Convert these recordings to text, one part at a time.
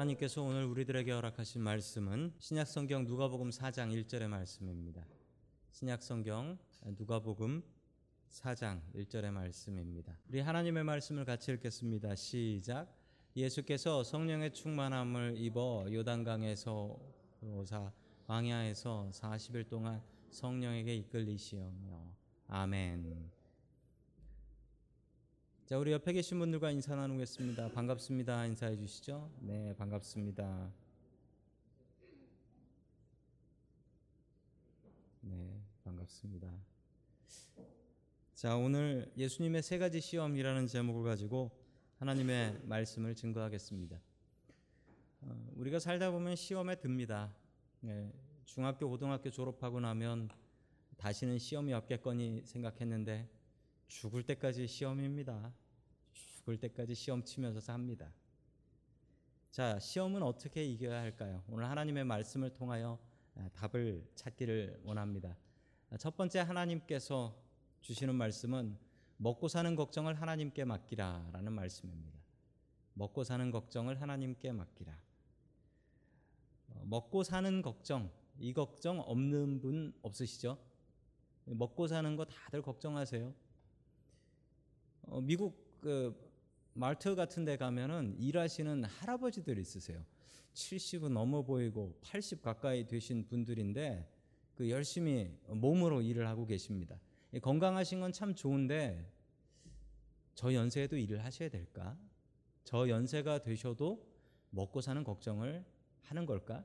하나님께서 오늘 우리들에게 허락하신 말씀은 신약 성경 누가복음 4장 1절의 말씀입니다. 신약 성경 누가복음 4장 1절의 말씀입니다. 우리 하나님의 말씀을 같이 읽겠습니다. 시작. 예수께서 성령의 충만함을 입어 요단강에서 오사 광야에서 40일 동안 성령에게 이끌리시오며 아멘. 자, 우리 옆에 계신 분들과 인사 나누겠습니다. 반갑습니다. 인사해 주시죠. 네, 반갑습니다. 네, 반갑습니다. 자, 오늘 예수님의 세 가지 시험이라는 제목을 가지고 하나님의 말씀을 증거하겠습니다. 어, 우리가 살다 보면 시험에 듭니다. 네, 중학교, 고등학교 졸업하고 나면 다시는 시험이 없겠거니 생각했는데 죽을 때까지 시험입니다. 죽을 때까지 시험 치면서 삽니다. 자, 시험은 어떻게 이겨야 할까요? 오늘 하나님의 말씀을 통하여 답을 찾기를 원합니다. 첫 번째 하나님께서 주시는 말씀은 먹고 사는 걱정을 하나님께 맡기라라는 말씀입니다. 먹고 사는 걱정을 하나님께 맡기라. 어, 먹고 사는 걱정, 이 걱정 없는 분 없으시죠? 먹고 사는 거 다들 걱정하세요. 어, 미국 그 말트 같은 데 가면은 일하시는 할아버지들 있으세요. 70은 넘어 보이고 80 가까이 되신 분들인데 그 열심히 몸으로 일을 하고 계십니다. 건강하신 건 참 좋은데 저 연세에도 일을 하셔야 될까? 저 연세가 되셔도 먹고 사는 걱정을 하는 걸까?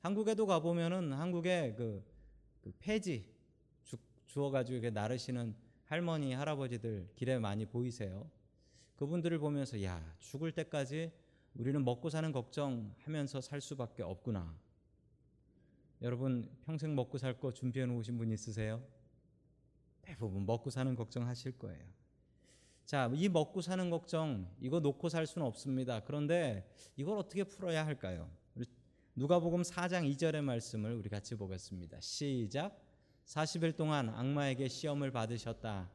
한국에도 가보면은 한국에 그, 그 폐지 주, 주워가지고 이렇게 나르시는 할머니, 할아버지들 길에 많이 보이세요. 그분들을 보면서 야, 죽을 때까지 우리는 먹고 사는 걱정하면서 살 수밖에 없구나. 여러분 평생 먹고 살 거 준비해 놓으신 분 있으세요? 대부분 먹고 사는 걱정 하실 거예요. 자, 이 먹고 사는 걱정 이거 놓고 살 수는 없습니다. 그런데 이걸 어떻게 풀어야 할까요? 누가복음 4장 2절의 말씀을 우리 같이 보겠습니다. 시작. 40일 동안 악마에게 시험을 받으셨다.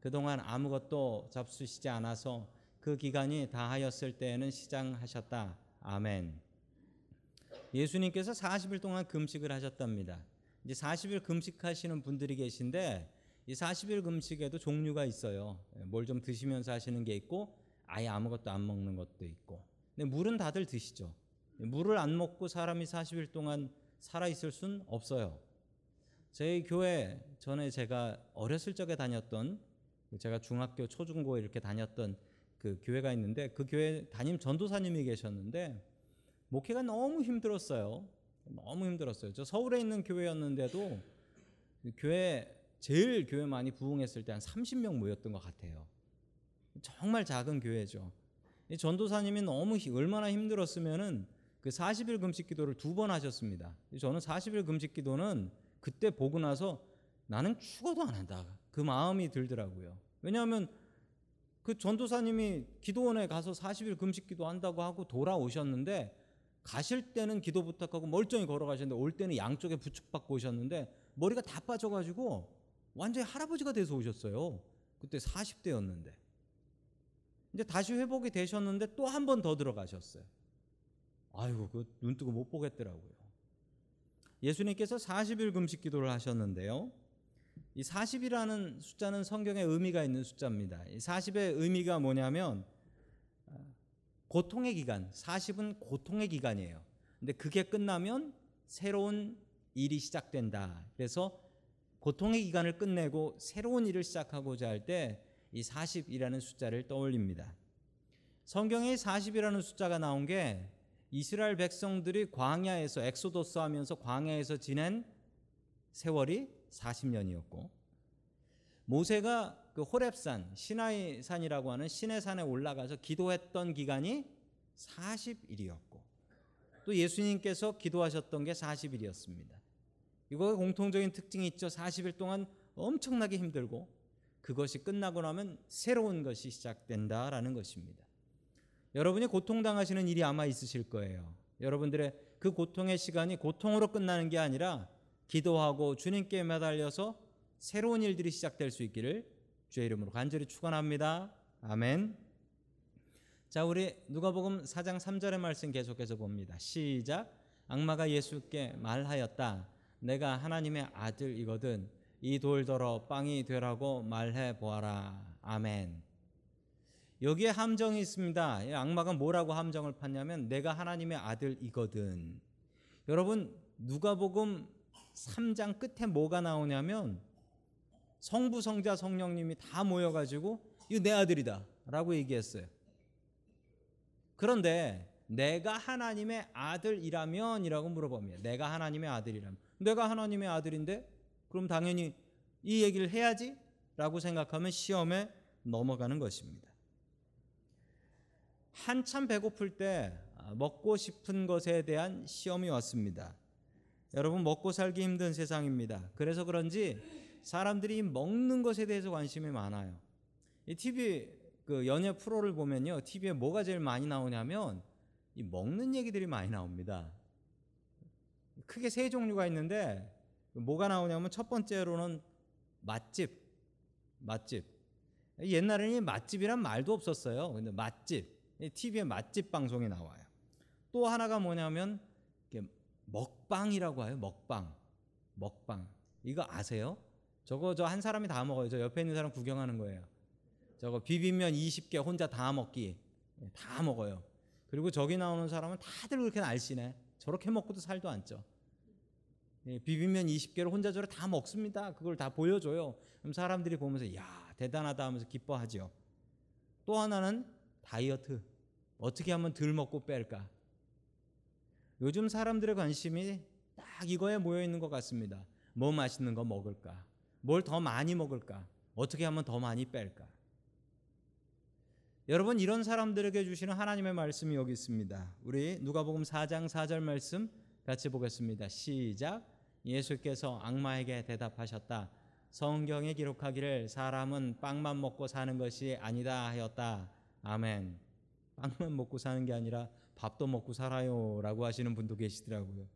그동안 아무것도 잡수시지 않아서 그 기간이 다하였을 때에는 시장하셨다. 아멘. 예수님께서 40일 동안 금식을 하셨답니다. 이제 40일 금식하시는 분들이 계신데 이 40일 금식에도 종류가 있어요. 뭘 좀 드시면서 하시는 게 있고 아예 아무것도 안 먹는 것도 있고. 근데 물은 다들 드시죠. 물을 안 먹고 사람이 40일 동안 살아 있을 순 없어요. 저희 교회 전에 제가 어렸을 적에 다녔던 제가 중학교 초중고 이렇게 다녔던 그 교회가 있는데 그 교회 담임 전도사님이 계셨는데 목회가 너무 힘들었어요. 너무 힘들었어요. 저 서울에 있는 교회였는데도 교회 제일 교회 많이 부흥했을 때 한 30명 모였던 것 같아요. 정말 작은 교회죠. 전도사님이 너무 얼마나 힘들었으면은 그 40일 금식 기도를 두 번 하셨습니다. 저는 40일 금식 기도는 그때 보고 나서 나는 죽어도 안 한다. 그 마음이 들더라고요. 왜냐하면 그 전도사님이 기도원에 가서 40일 금식 기도 한다고 하고 돌아오셨는데 가실 때는 기도 부탁하고 멀쩡히 걸어가셨는데 올 때는 양쪽에 부축받고 오셨는데 머리가 다 빠져가지고 완전히 할아버지가 돼서 오셨어요. 그때 40대였는데. 이제 다시 회복이 되셨는데 또 한 번 더 들어가셨어요. 아이고, 그 눈 뜨고 못 보겠더라고요. 예수님께서 40일 금식 기도를 하셨는데요. 이 40이라는 숫자는 성경에 의미가 있는 숫자입니다. 이 40의 의미가 뭐냐면 고통의 기간, 40은 고통의 기간이에요. 근데 그게 끝나면 새로운 일이 시작된다. 그래서 고통의 기간을 끝내고 새로운 일을 시작하고자 할 때 이 40이라는 숫자를 떠올립니다. 성경에 40이라는 숫자가 나온 게 이스라엘 백성들이 광야에서 엑소더스 하면서 광야에서 지낸 세월이 40년이었고 모세가 그 호렙산 시나이 산이라고 하는 신의 산에 올라가서 기도했던 기간이 40일이었고 또 예수님께서 기도하셨던 게 40일이었습니다. 이거 공통적인 특징이 있죠. 40일 동안 엄청나게 힘들고 그것이 끝나고 나면 새로운 것이 시작된다라는 것입니다. 여러분이 고통당하시는 일이 아마 있으실 거예요. 여러분들의 그 고통의 시간이 고통으로 끝나는 게 아니라 기도하고 주님께 매달려서 새로운 일들이 시작될 수 있기를 주의 이름으로 간절히 축원합니다. 아멘. 자, 우리 누가복음 4장 3절의 말씀 계속해서 봅니다. 시작. 악마가 예수께 말하였다. 내가 하나님의 아들이거든. 이 돌더러 빵이 되라고 말해 보아라. 아멘. 여기에 함정이 있습니다. 이 악마가 뭐라고 함정을 팠냐면 내가 하나님의 아들이거든. 여러분 누가복음 3장 끝에 뭐가 나오냐면 성부 성자 성령님이 다 모여 가지고 이거 내 아들이다라고 얘기했어요. 그런데 내가 하나님의 아들이라면이라고 물어봅니다. 내가 하나님의 아들이라면 내가 하나님의 아들인데 그럼 당연히 이 얘기를 해야지라고 생각하면 시험에 넘어가는 것입니다. 한참 배고플 때 먹고 싶은 것에 대한 시험이 왔습니다. 여러분 먹고 살기 힘든 세상입니다. 그래서 그런지 사람들이 먹는 것에 대해서 관심이 많아요. 이 TV 그 연예 프로를 보면요, TV에 뭐가 제일 많이 나오냐면 이 먹는 얘기들이 많이 나옵니다. 크게 세 종류가 있는데 뭐가 나오냐면 첫 번째로는 맛집, 맛집. 옛날에는 맛집이란 말도 없었어요. 근데 맛집, TV에 맛집 방송이 나와요. 또 하나가 뭐냐면 먹방이라고 해요. 먹방, 먹방. 이거 아세요? 저거 저 한 사람이 다 먹어요. 저 옆에 있는 사람 구경하는 거예요. 저거 비빔면 20개 혼자 다 먹기. 다 먹어요. 그리고 저기 나오는 사람은 다들 그렇게 날씬해. 저렇게 먹고도 살도 안 쪄. 예, 비빔면 20개를 혼자 저를 다 먹습니다. 그걸 다 보여줘요. 그럼 사람들이 보면서 야 대단하다 하면서 기뻐하죠. 또 하나는 다이어트. 어떻게 하면 덜 먹고 뺄까? 요즘 사람들의 관심이 딱 이거에 모여 있는 것 같습니다. 뭐 맛있는 거 먹을까? 뭘 더 많이 먹을까? 어떻게 하면 더 많이 뺄까? 여러분 이런 사람들에게 주시는 하나님의 말씀이 여기 있습니다. 우리 누가복음 4장 4절 말씀 같이 보겠습니다. 시작. 예수께서 악마에게 대답하셨다. 성경에 기록하기를 사람은 빵만 먹고 사는 것이 아니다 하였다. 아멘. 빵만 먹고 사는 게 아니라 밥도 먹고 살아요 라고 하시는 분도 계시더라고요.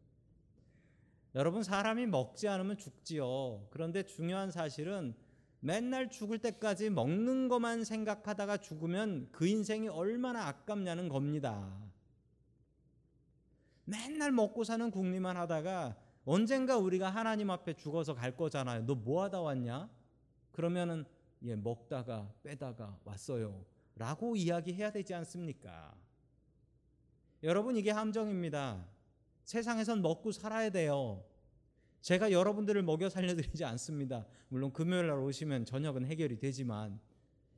여러분 사람이 먹지 않으면 죽지요. 그런데 중요한 사실은 맨날 죽을 때까지 먹는 것만 생각하다가 죽으면 그 인생이 얼마나 아깝냐는 겁니다. 맨날 먹고 사는 궁리만 하다가 언젠가 우리가 하나님 앞에 죽어서 갈 거잖아요. 너 뭐 하다 왔냐? 그러면은 예, 먹다가 빼다가 왔어요. 라고 이야기해야 되지 않습니까? 여러분 이게 함정입니다. 세상에선 먹고 살아야 돼요. 제가 여러분들을 먹여 살려드리지 않습니다. 물론 금요일 날 오시면 저녁은 해결이 되지만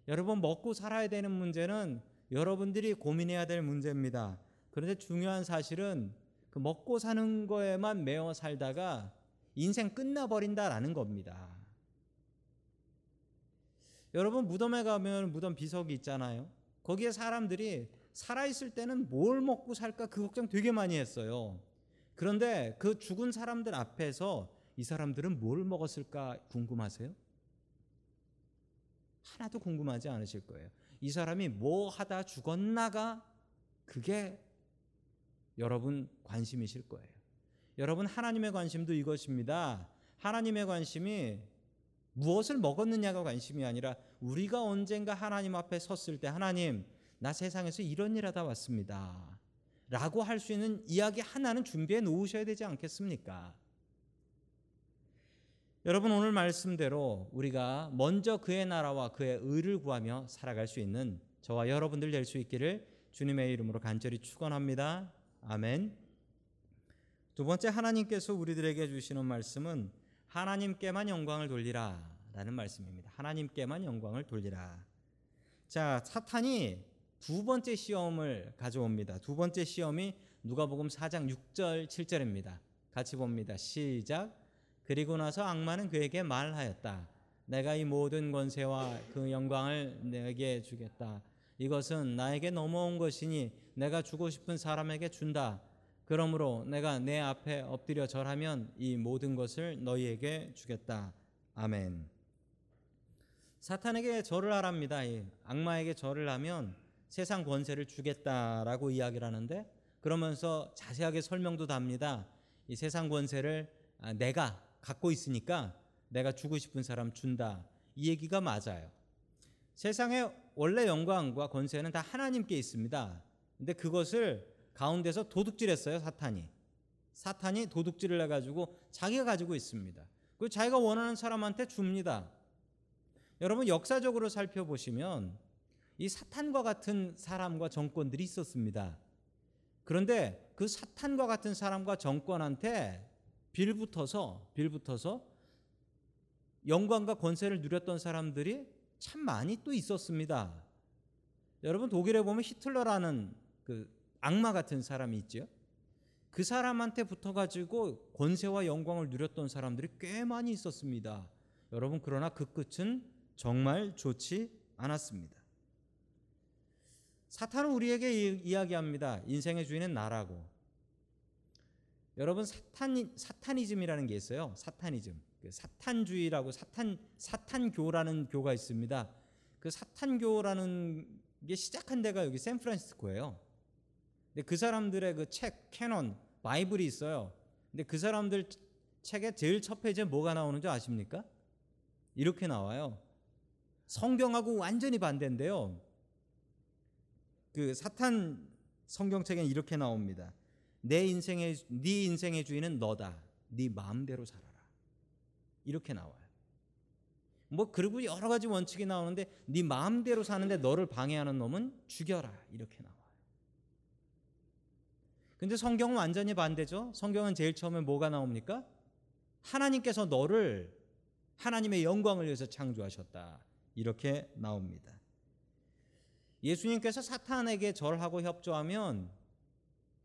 여러분 먹고 살아야 되는 문제는 여러분들이 고민해야 될 문제입니다. 그런데 중요한 사실은 그 먹고 사는 거에만 매어 살다가 인생 끝나버린다라는 겁니다. 여러분 무덤에 가면 무덤 비석이 있잖아요. 거기에 사람들이 살아있을 때는 뭘 먹고 살까 그 걱정 되게 많이 했어요. 그런데 그 죽은 사람들 앞에서 이 사람들은 뭘 먹었을까 궁금하세요? 하나도 궁금하지 않으실 거예요. 이 사람이 뭐 하다 죽었나가 그게 여러분 관심이실 거예요. 여러분 하나님의 관심도 이것입니다. 하나님의 관심이 무엇을 먹었느냐가 관심이 아니라 우리가 언젠가 하나님 앞에 섰을 때 하나님 나 세상에서 이런 일 하다 왔습니다. 라고 할 수 있는 이야기 하나는 준비해 놓으셔야 되지 않겠습니까? 여러분 오늘 말씀대로 우리가 먼저 그의 나라와 그의 의를 구하며 살아갈 수 있는 저와 여러분들 될 수 있기를 주님의 이름으로 간절히 축원합니다. 아멘. 두 번째 하나님께서 우리들에게 주시는 말씀은 하나님께만 영광을 돌리라 라는 말씀입니다. 하나님께만 영광을 돌리라. 자, 사탄이 두 번째 시험을 가져옵니다. 두 번째 시험이 누가복음 4장 6절 7절입니다. 같이 봅니다. 시작. 그리고 나서 악마는 그에게 말하였다. 내가 이 모든 권세와 그 영광을 내게 주겠다. 이것은 나에게 넘어온 것이니 내가 주고 싶은 사람에게 준다. 그러므로 내가 내 앞에 엎드려 절하면 이 모든 것을 너희에게 주겠다. 아멘. 사탄에게 절을 하랍니다. 악마에게 절을 하면 세상 권세를 주겠다라고 이야기를 하는데 그러면서 자세하게 설명도 답니다. 이 세상 권세를 아, 내가 갖고 있으니까 내가 주고 싶은 사람 준다. 이 얘기가 맞아요. 세상에 원래 영광과 권세는 다 하나님께 있습니다. 근데 그것을 가운데서 도둑질했어요, 사탄이. 사탄이 도둑질을 해 가지고 자기가 가지고 있습니다. 그 자기가 원하는 사람한테 줍니다. 여러분 역사적으로 살펴보시면 이 사탄과 같은 사람과 정권들이 있었습니다. 그런데 그 사탄과 같은 사람과 정권한테 빌붙어서 빌붙어서 영광과 권세를 누렸던 사람들이 참 많이 또 있었습니다. 여러분 독일에 보면 히틀러라는 그 악마 같은 사람이 있죠. 그 사람한테 붙어가지고 권세와 영광을 누렸던 사람들이 꽤 많이 있었습니다. 여러분 그러나 그 끝은 정말 좋지 않았습니다. 사탄은 우리에게 이야기합니다. 인생의 주인은 나라고. 여러분 사탄 사탄이즘이라는 게 있어요. 사탄이즘. 그 사탄주의라고 사탄 사탄교라는 교가 있습니다. 그 사탄교라는 게 시작한 데가 여기 샌프란시스코예요. 근데 그 사람들의 그 책, 캐논, 바이블이 있어요. 근데 그 사람들 책에 제일 첫 페이지에 뭐가 나오는 줄 아십니까? 이렇게 나와요. 성경하고 완전히 반대인데요. 그 사탄 성경책엔 이렇게 나옵니다. 내 인생의 네 인생의 주인은 너다. 네 마음대로 살아라. 이렇게 나와요. 뭐 그리고 여러 가지 원칙이 나오는데 네 마음대로 사는데 너를 방해하는 놈은 죽여라. 이렇게 나와요. 근데 성경은 완전히 반대죠. 성경은 제일 처음에 뭐가 나옵니까? 하나님께서 너를 하나님의 영광을 위해서 창조하셨다. 이렇게 나옵니다. 예수님께서 사탄에게 절하고 협조하면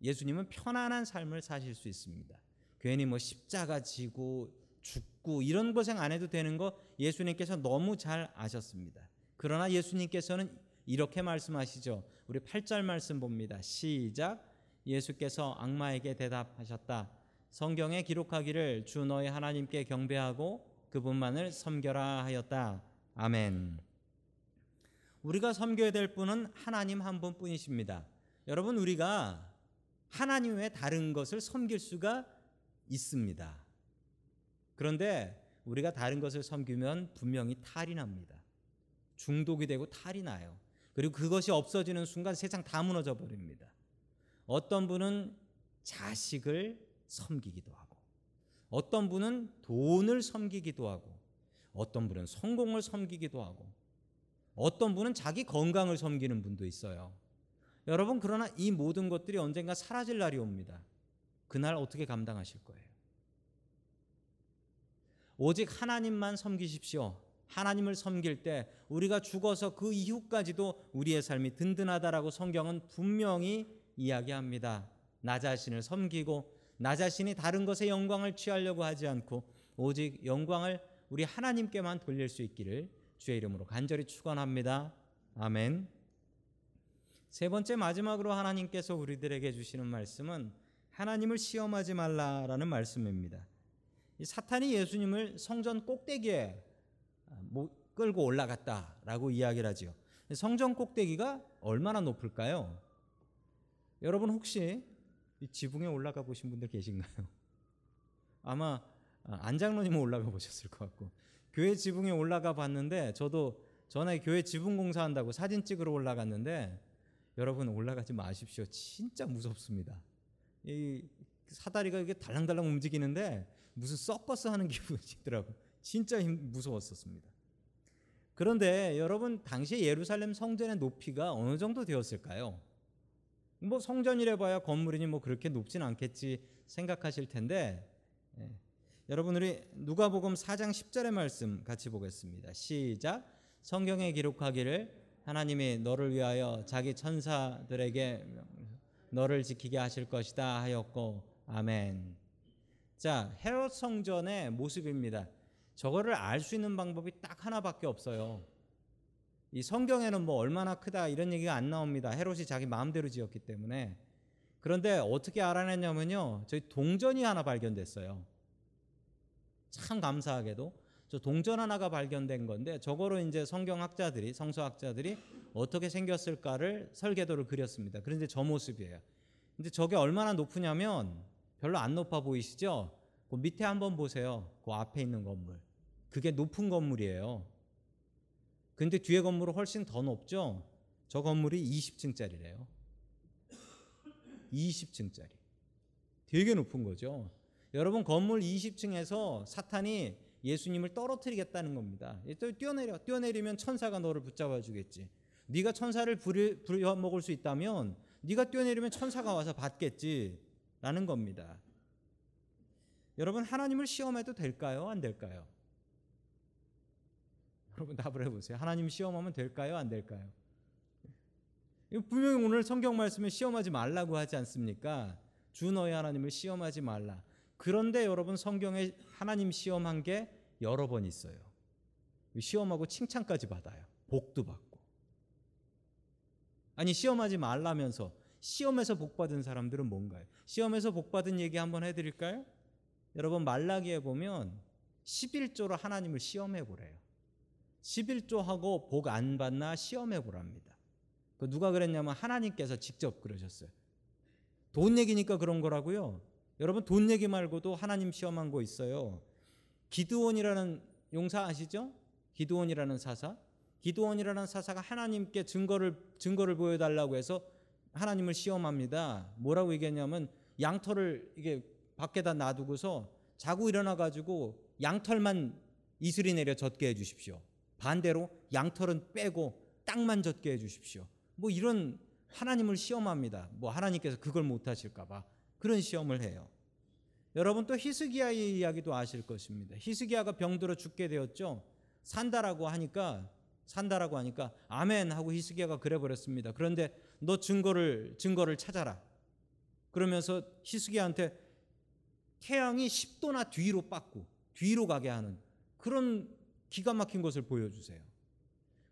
예수님은 편안한 삶을 사실 수 있습니다. 괜히 뭐 십자가 지고 죽고 이런 고생 안 해도 되는 거 예수님께서 너무 잘 아셨습니다. 그러나 예수님께서는 이렇게 말씀하시죠. 우리 8절 말씀 봅니다. 시작. 예수께서 악마에게 대답하셨다. 성경에 기록하기를 주 너의 하나님께 경배하고 그분만을 섬겨라 하였다. 아멘. 우리가 섬겨야 될 분은 하나님 한 분뿐이십니다. 여러분 우리가 하나님 외 다른 것을 섬길 수가 있습니다. 그런데 우리가 다른 것을 섬기면 분명히 탈이 납니다. 중독이 되고 탈이 나요. 그리고 그것이 없어지는 순간 세상 다 무너져 버립니다. 어떤 분은 자식을 섬기기도 하고, 어떤 분은 돈을 섬기기도 하고, 어떤 분은 성공을 섬기기도 하고, 어떤 분은 자기 건강을 섬기는 분도 있어요. 여러분, 그러나 이 모든 것들이 언젠가 사라질 날이 옵니다. 그날 어떻게 감당하실 거예요? 오직 하나님만 섬기십시오. 하나님을 섬길 때 우리가 죽어서 그 이후까지도 우리의 삶이 든든하다라고 성경은 분명히 이야기합니다. 나 자신을 섬기고 나 자신이 다른 것에 영광을 취하려고 하지 않고 오직 영광을 우리 하나님께만 돌릴 수 있기를 주의 이름으로 간절히 축원합니다. 아멘. 세 번째 마지막으로 하나님께서 우리들에게 주시는 말씀은 하나님을 시험하지 말라라는 말씀입니다. 사탄이 예수님을 성전 꼭대기에 끌고 올라갔다라고 이야기를 하지요. 성전 꼭대기가 얼마나 높을까요? 여러분 혹시 지붕에 올라가 보신 분들 계신가요? 아마 안장로님은 올라가 보셨을 것 같고 교회 지붕에 올라가 봤는데 저도 전에 교회 지붕 공사한다고 사진 찍으러 올라갔는데 여러분 올라가지 마십시오. 진짜 무섭습니다. 이 사다리가 이게 달랑달랑 움직이는데 무슨 서커스 하는 기분이더라고. 진짜 무서웠었습니다. 그런데 여러분 당시 예루살렘 성전의 높이가 어느 정도 되었을까요? 뭐 성전이래 봐야 건물이니 뭐 그렇게 높진 않겠지 생각하실 텐데 예. 여러분 우리 누가복음 4장 10절의 말씀 같이 보겠습니다. 시작. 성경에 기록하기를 하나님이 너를 위하여 자기 천사들에게 너를 지키게 하실 것이다 하였고 아멘. 자, 헤롯 성전의 모습입니다. 저거를 알 수 있는 방법이 딱 하나밖에 없어요. 이 성경에는 뭐 얼마나 크다 이런 얘기가 안 나옵니다. 헤롯이 자기 마음대로 지었기 때문에. 그런데 어떻게 알아냈냐면요. 저희 동전이 하나 발견됐어요. 참 감사하게도 저 동전 하나가 발견된 건데 저거로 이제 성경학자들이 성서학자들이 어떻게 생겼을까를 설계도를 그렸습니다. 그런데 저 모습이에요. 근데 저게 얼마나 높으냐면 별로 안 높아 보이시죠? 그 밑에 한번 보세요. 그 앞에 있는 건물. 그게 높은 건물이에요. 근데 뒤에 건물은 훨씬 더 높죠. 저 건물이 20층짜리래요. 20층짜리. 되게 높은 거죠. 여러분 건물 20층에서 사탄이 예수님을 떨어뜨리겠다는 겁니다. 또 뛰어내려. 뛰어내리면 천사가 너를 붙잡아 주겠지. 네가 천사를 부려, 먹을 수 있다면 네가 뛰어내리면 천사가 와서 받겠지. 라는 겁니다. 여러분 하나님을 시험해도 될까요? 안 될까요? 여러분 답을 해보세요. 하나님 시험하면 될까요? 안 될까요? 분명히 오늘 성경 말씀에 시험하지 말라고 하지 않습니까? 주 너의 하나님을 시험하지 말라. 그런데 여러분 성경에 하나님 시험한 게 여러 번 있어요. 시험하고 칭찬까지 받아요. 복도 받고. 아니 시험하지 말라면서 시험에서 복 받은 사람들은 뭔가요? 시험에서 복 받은 얘기 한번 해 드릴까요? 여러분 말라기에 보면 11조로 하나님을 시험해 보래요. 11조하고 복 안 받나 시험해 보랍니다. 그 누가 그랬냐면 하나님께서 직접 그러셨어요. 돈 얘기니까 그런 거라고요. 여러분 돈 얘기 말고도 하나님 시험한 거 있어요. 기드온이라는 용사 아시죠? 기드온이라는 사사. 기드온이라는 사사가 하나님께 증거를 증거를 보여 달라고 해서 하나님을 시험합니다. 뭐라고 얘기했냐면 양털을 이게 밖에다 놔두고서 자고 일어나 가지고 양털만 이슬이 내려 젖게 해 주십시오. 반대로 양털은 빼고 땅만 젖게 해 주십시오. 뭐 이런 하나님을 시험합니다. 뭐 하나님께서 그걸 못 하실까 봐 그런 시험을 해요. 여러분 또 히스기야의 이야기도 아실 것입니다. 히스기야가 병들어 죽게 되었죠. 산다라고 하니까 산다라고 하니까 아멘 하고 히스기야가 그래 버렸습니다. 그런데 너 증거를 증거를 찾아라. 그러면서 히스기야한테 태양이 10도나 뒤로 빠꾸 뒤로 가게 하는 그런 기가 막힌 것을 보여주세요.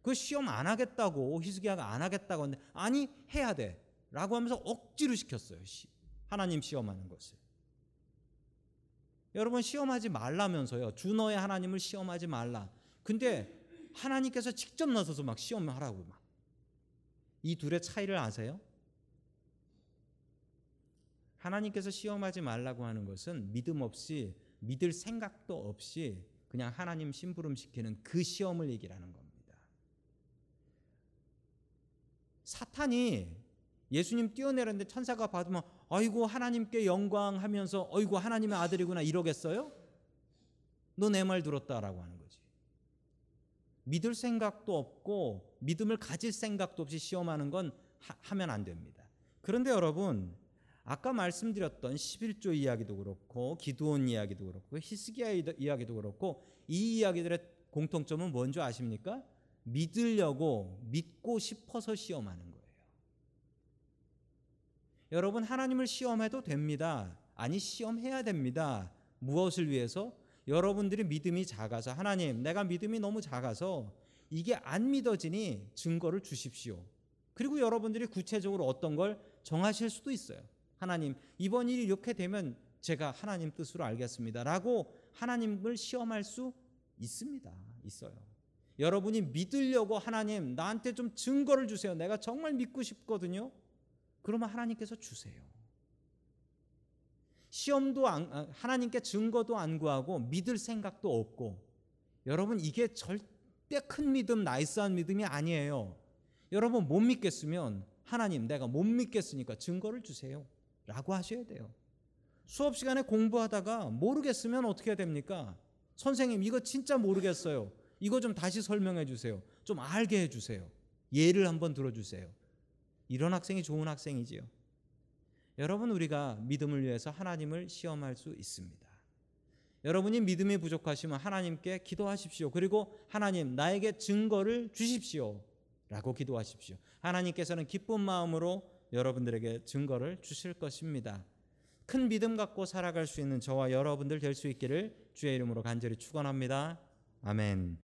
그 시험 안 하겠다고 히스기야가 안 하겠다고 하는데 아니 해야 돼라고 하면서 억지로 시켰어요. 하나님 시험하는 것을. 여러분 시험하지 말라면서요. 주 너의 하나님을 시험하지 말라. 근데 하나님께서 직접 나서서 막 시험하라고 막. 이 둘의 차이를 아세요? 하나님께서 시험하지 말라고 하는 것은 믿음 없이 믿을 생각도 없이 그냥 하나님 심부름 시키는 그 시험을 얘기하는 겁니다. 사탄이 예수님 뛰어내렸는데 천사가 받으면 아이고 하나님께 영광하면서 아이고 하나님의 아들이구나 이러겠어요? 너 내 말 들었다라고 하는 거지. 믿을 생각도 없고 믿음을 가질 생각도 없이 시험하는 건 하, 면안 됩니다. 그런데 여러분 아까 말씀드렸던 11조 이야기도 그렇고 기도원 이야기도 그렇고 히스기야 이야기도 그렇고 이 이야기들의 공통점은 뭔지 아십니까? 믿으려고 믿고 싶어서 시험하는 거예요. 여러분 하나님을 시험해도 됩니다. 아니 시험해야 됩니다. 무엇을 위해서? 여러분들이 믿음이 작아서 하나님 내가 믿음이 너무 작아서 이게 안 믿어지니 증거를 주십시오. 그리고 여러분들이 구체적으로 어떤 걸 정하실 수도 있어요. 하나님 이번 일이 이렇게 되면 제가 하나님 뜻으로 알겠습니다라고 하나님을 시험할 수 있습니다. 있어요. 여러분이 믿으려고 하나님 나한테 좀 증거를 주세요. 내가 정말 믿고 싶거든요. 그러면 하나님께서 주세요. 시험도 안, 아, 하나님께 증거도 안 구하고 믿을 생각도 없고 여러분 이게 절대 큰 믿음 나이스한 믿음이 아니에요. 여러분 못 믿겠으면 하나님 내가 못 믿겠으니까 증거를 주세요. 라고 하셔야 돼요. 수업 시간에 공부하다가 모르겠으면 어떻게 됩니까? 선생님, 이거 진짜 모르겠어요. 이거 좀 다시 설명해 주세요. 좀 알게 해 주세요. 예를 한번 들어 주세요. 이런 학생이 좋은 학생이지요. 여러분, 우리가 믿음을 위해서 하나님을 시험할 수 있습니다. 여러분이 믿음이 부족하시면 하나님께 기도하십시오. 그리고 하나님, 나에게 증거를 주십시오. 라고 기도하십시오. 하나님께서는 기쁜 마음으로 여러분들에게 증거를 주실 것입니다. 큰 믿음 갖고 살아갈 수 있는 저와 여러분들 될 수 있기를 주의 이름으로 간절히 축원합니다. 아멘.